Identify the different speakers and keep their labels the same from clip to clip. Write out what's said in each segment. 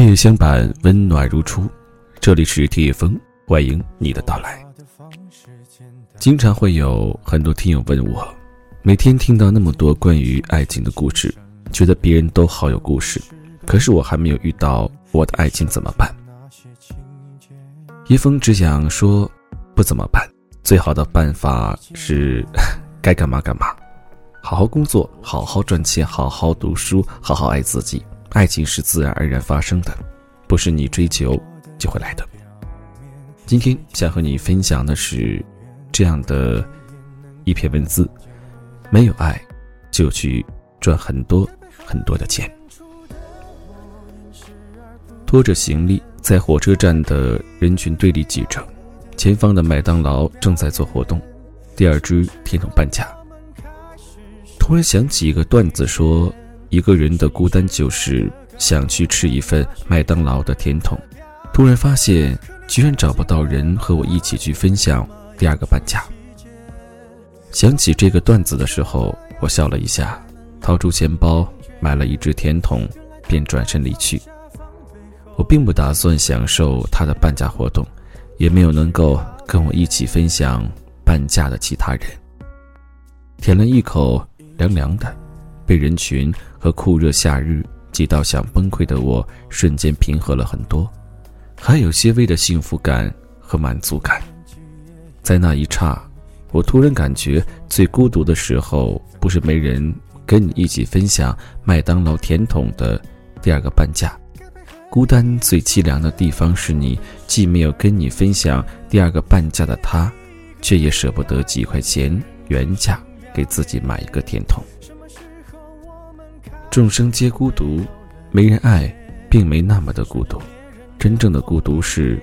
Speaker 1: 夜夜相伴，温暖如初。这里是铁风，欢迎你的到来。经常会有很多听友问我，每天听到那么多关于爱情的故事，觉得别人都好有故事，可是我还没有遇到我的爱情，怎么办？叶枫只想说，不怎么办，最好的办法是 该干嘛干嘛，好好工作，好好赚钱，好好读书，好好爱自己。爱情是自然而然发生的，不是你追求就会来的。今天想和你分享的是这样的一篇文字：没有爱，就去赚很多很多的钱。拖着行李在火车站的人群堆里挤着，前方的麦当劳正在做活动，第二只甜筒半价。突然想起一个段子说。一个人的孤单就是想去吃一份麦当劳的甜筒，突然发现居然找不到人和我一起去分享第二个半价。想起这个段子的时候，我笑了一下，掏出钱包买了一只甜筒，便转身离去。我并不打算享受他的半价活动，也没有能够跟我一起分享半价的其他人。舔了一口凉凉的。被人群和酷热夏日挤到想崩溃的我，瞬间平和了很多，还有些微的幸福感和满足感。在那一刹，我突然感觉最孤独的时候，不是没人跟你一起分享麦当劳甜筒的第二个半价，孤单最凄凉的地方是你既没有跟你分享第二个半价的他，却也舍不得几块钱原价给自己买一个甜筒。众生皆孤独，没人爱，并没那么的孤独。真正的孤独是，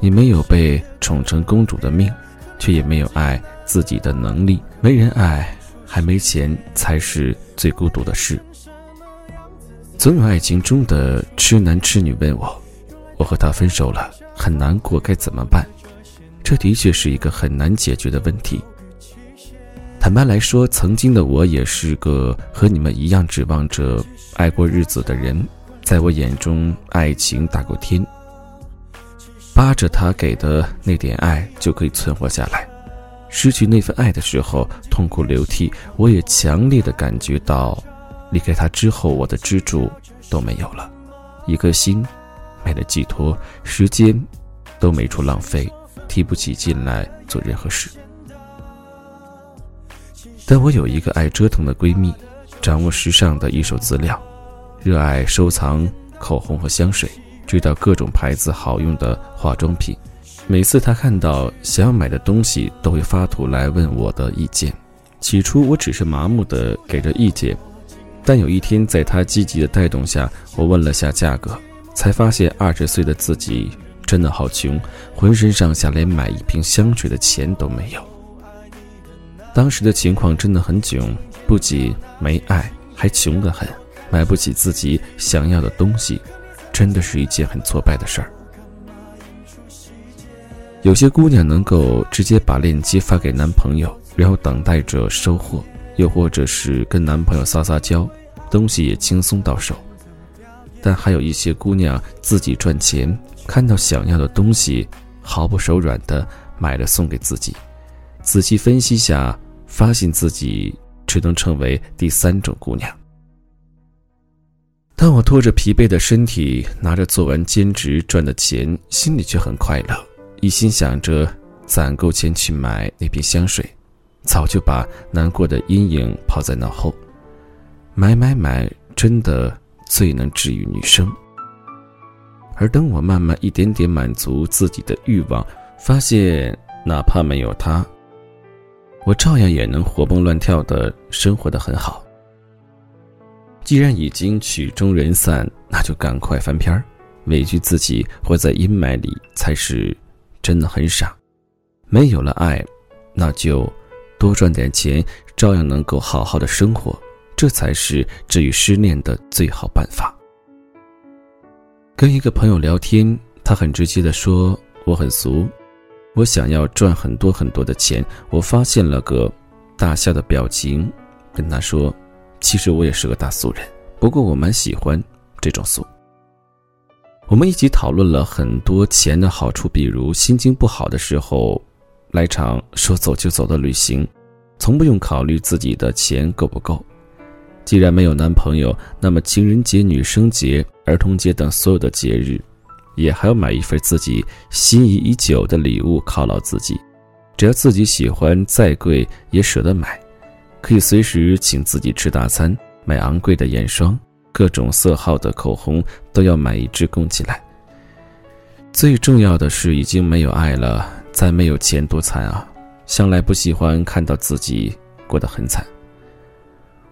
Speaker 1: 你没有被宠成公主的命，却也没有爱自己的能力。没人爱，还没钱，才是最孤独的事。总有爱情中的痴男痴女问我：“我和他分手了，很难过，该怎么办？”这的确是一个很难解决的问题。坦白来说，曾经的我也是个和你们一样指望着爱过日子的人。在我眼中，爱情大过天，扒着他给的那点爱就可以存活下来。失去那份爱的时候，痛哭流涕。我也强烈的感觉到，离开他之后，我的支柱都没有了，一颗心没了寄托，时间都没处浪费，提不起劲来做任何事。但我有一个爱折腾的闺蜜，掌握时尚的一手资料，热爱收藏口红和香水，知道各种牌子好用的化妆品。每次她看到想要买的东西，都会发图来问我的意见。起初我只是麻木的给着意见，但有一天在她积极的带动下，我问了下价格，才发现二十岁的自己真的好穷，浑身上下连买一瓶香水的钱都没有。当时的情况真的很囧，不仅没爱，还穷得很，买不起自己想要的东西，真的是一件很挫败的事儿。有些姑娘能够直接把链接发给男朋友，然后等待着收货，又或者是跟男朋友撒撒娇，东西也轻松到手。但还有一些姑娘自己赚钱，看到想要的东西，毫不手软的买了送给自己。仔细分析下，发现自己只能成为第三种姑娘。当我拖着疲惫的身体，拿着做完兼职赚的钱，心里却很快乐，一心想着攒够钱去买那瓶香水，早就把难过的阴影抛在脑后。买买买，真的最能治愈女生。而等我慢慢一点点满足自己的欲望，发现哪怕没有他。我照样也能活蹦乱跳的生活的很好。既然已经曲终人散，那就赶快翻篇儿，委屈自己活在阴霾里才是真的很傻。没有了爱，那就多赚点钱，照样能够好好的生活，这才是治愈失恋的最好办法。跟一个朋友聊天，他很直接的说：“我很俗。”我想要赚很多很多的钱，我发现了个大笑的表情，跟他说：“其实我也是个大俗人，不过我蛮喜欢这种俗。”我们一起讨论了很多钱的好处，比如心情不好的时候，来场说走就走的旅行，从不用考虑自己的钱够不够。既然没有男朋友，那么情人节、女生节、儿童节等所有的节日，也还要买一份自己心仪已久的礼物犒劳自己。只要自己喜欢，再贵也舍得买。可以随时请自己吃大餐，买昂贵的眼霜，各种色号的口红都要买一支供起来。最重要的是，已经没有爱了，再没有钱多惨啊！向来不喜欢看到自己过得很惨。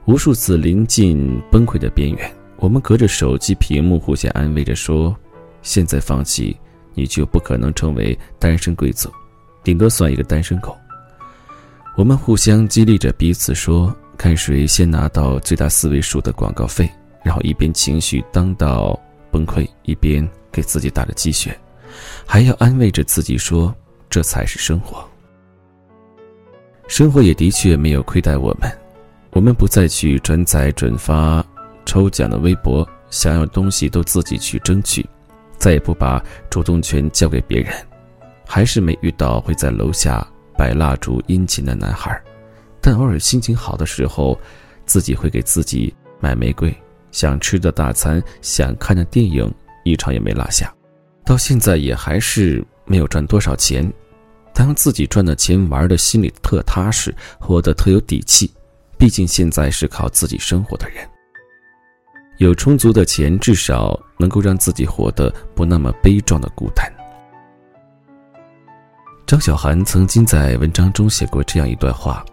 Speaker 1: 无数次临近崩溃的边缘，我们隔着手机屏幕互相安慰着说：“现在放弃，你就不可能成为单身贵族，顶多算一个单身狗。”我们互相激励着彼此，说看谁先拿到最大四位数的广告费，然后一边情绪当到崩溃，一边给自己打着鸡血，还要安慰着自己说这才是生活。生活也的确没有亏待我们，我们不再去转载转发抽奖的微博，想要东西都自己去争取，再也不把主动权交给别人，还是没遇到会在楼下。摆蜡烛殷勤的男孩，但偶尔心情好的时候，自己会给自己买玫瑰。想吃的大餐，想看的电影，一场也没落下。到现在也还是没有赚多少钱，但用自己赚的钱玩的心里特踏实，活得特有底气。毕竟现在是靠自己生活的人，有充足的钱，至少能够让自己活得不那么悲壮的孤单。张小涵曾经在文章中写过这样一段话：“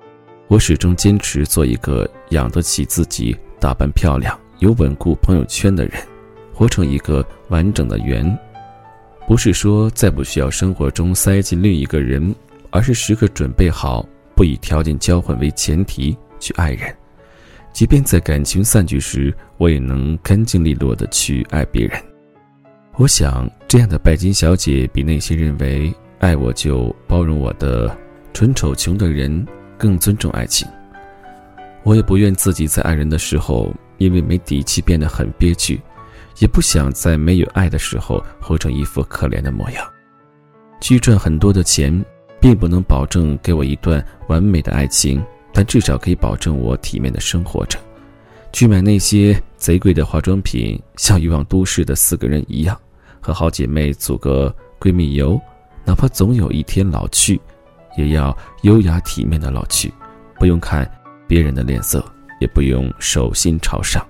Speaker 1: 我始终坚持做一个养得起自己、打扮漂亮、有稳固朋友圈的人，活成一个完整的圆。不是说再不需要生活中塞进另一个人，而是时刻准备好不以条件交换为前提去爱人。即便在感情散去时，我也能干净利落的去爱别人。我想，这样的拜金小姐比那些认为……”爱我就包容我的纯丑穷的人，更尊重爱情。我也不愿自己在爱人的时候因为没底气变得很憋屈，也不想在没有爱的时候活成一副可怜的模样。去赚很多的钱，并不能保证给我一段完美的爱情，但至少可以保证我体面的生活着。去买那些贼贵的化妆品，像欲望都市的四个人一样，和好姐妹组个闺蜜游。哪怕总有一天老去，也要优雅体面的老去，不用看别人的脸色，也不用手心朝上。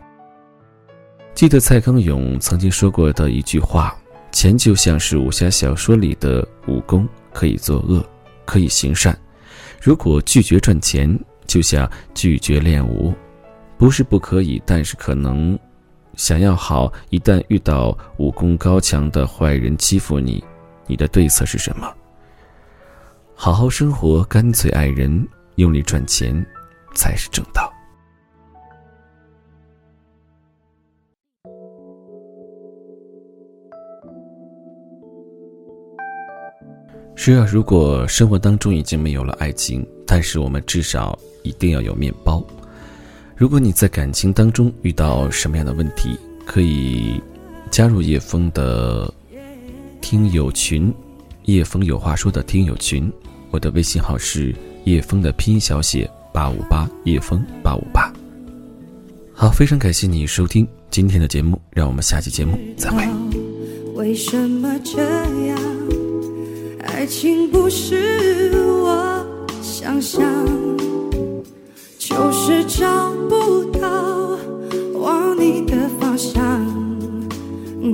Speaker 1: 记得蔡康永曾经说过的一句话：“钱就像是武侠小说里的武功，可以作恶，可以行善。如果拒绝赚钱，就像拒绝练武，不是不可以，但是可能想要好，一旦遇到武功高强的坏人欺负你。”你的对策是什么？好好生活，干脆爱人，用力赚钱，才是正道。是啊，如果生活当中已经没有了爱情，但是我们至少一定要有面包。如果你在感情当中遇到什么样的问题，可以加入叶枫的。听友群，叶枫有话说的听友群，我的微信号是叶枫的拼音小写八五八，叶枫八五八。好，非常感谢你收听今天的节目，让我们下期节目再会。
Speaker 2: 为什么这样？爱情不是我想象，就是找不到往你的方向。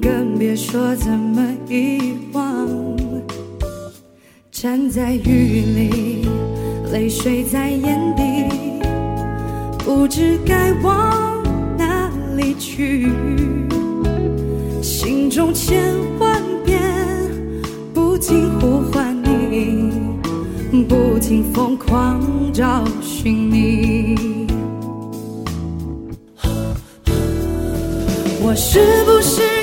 Speaker 2: 更别说怎么遗忘。站在雨里，泪水在眼底，不知该往哪里去。心中千疯狂找寻你。我是不是？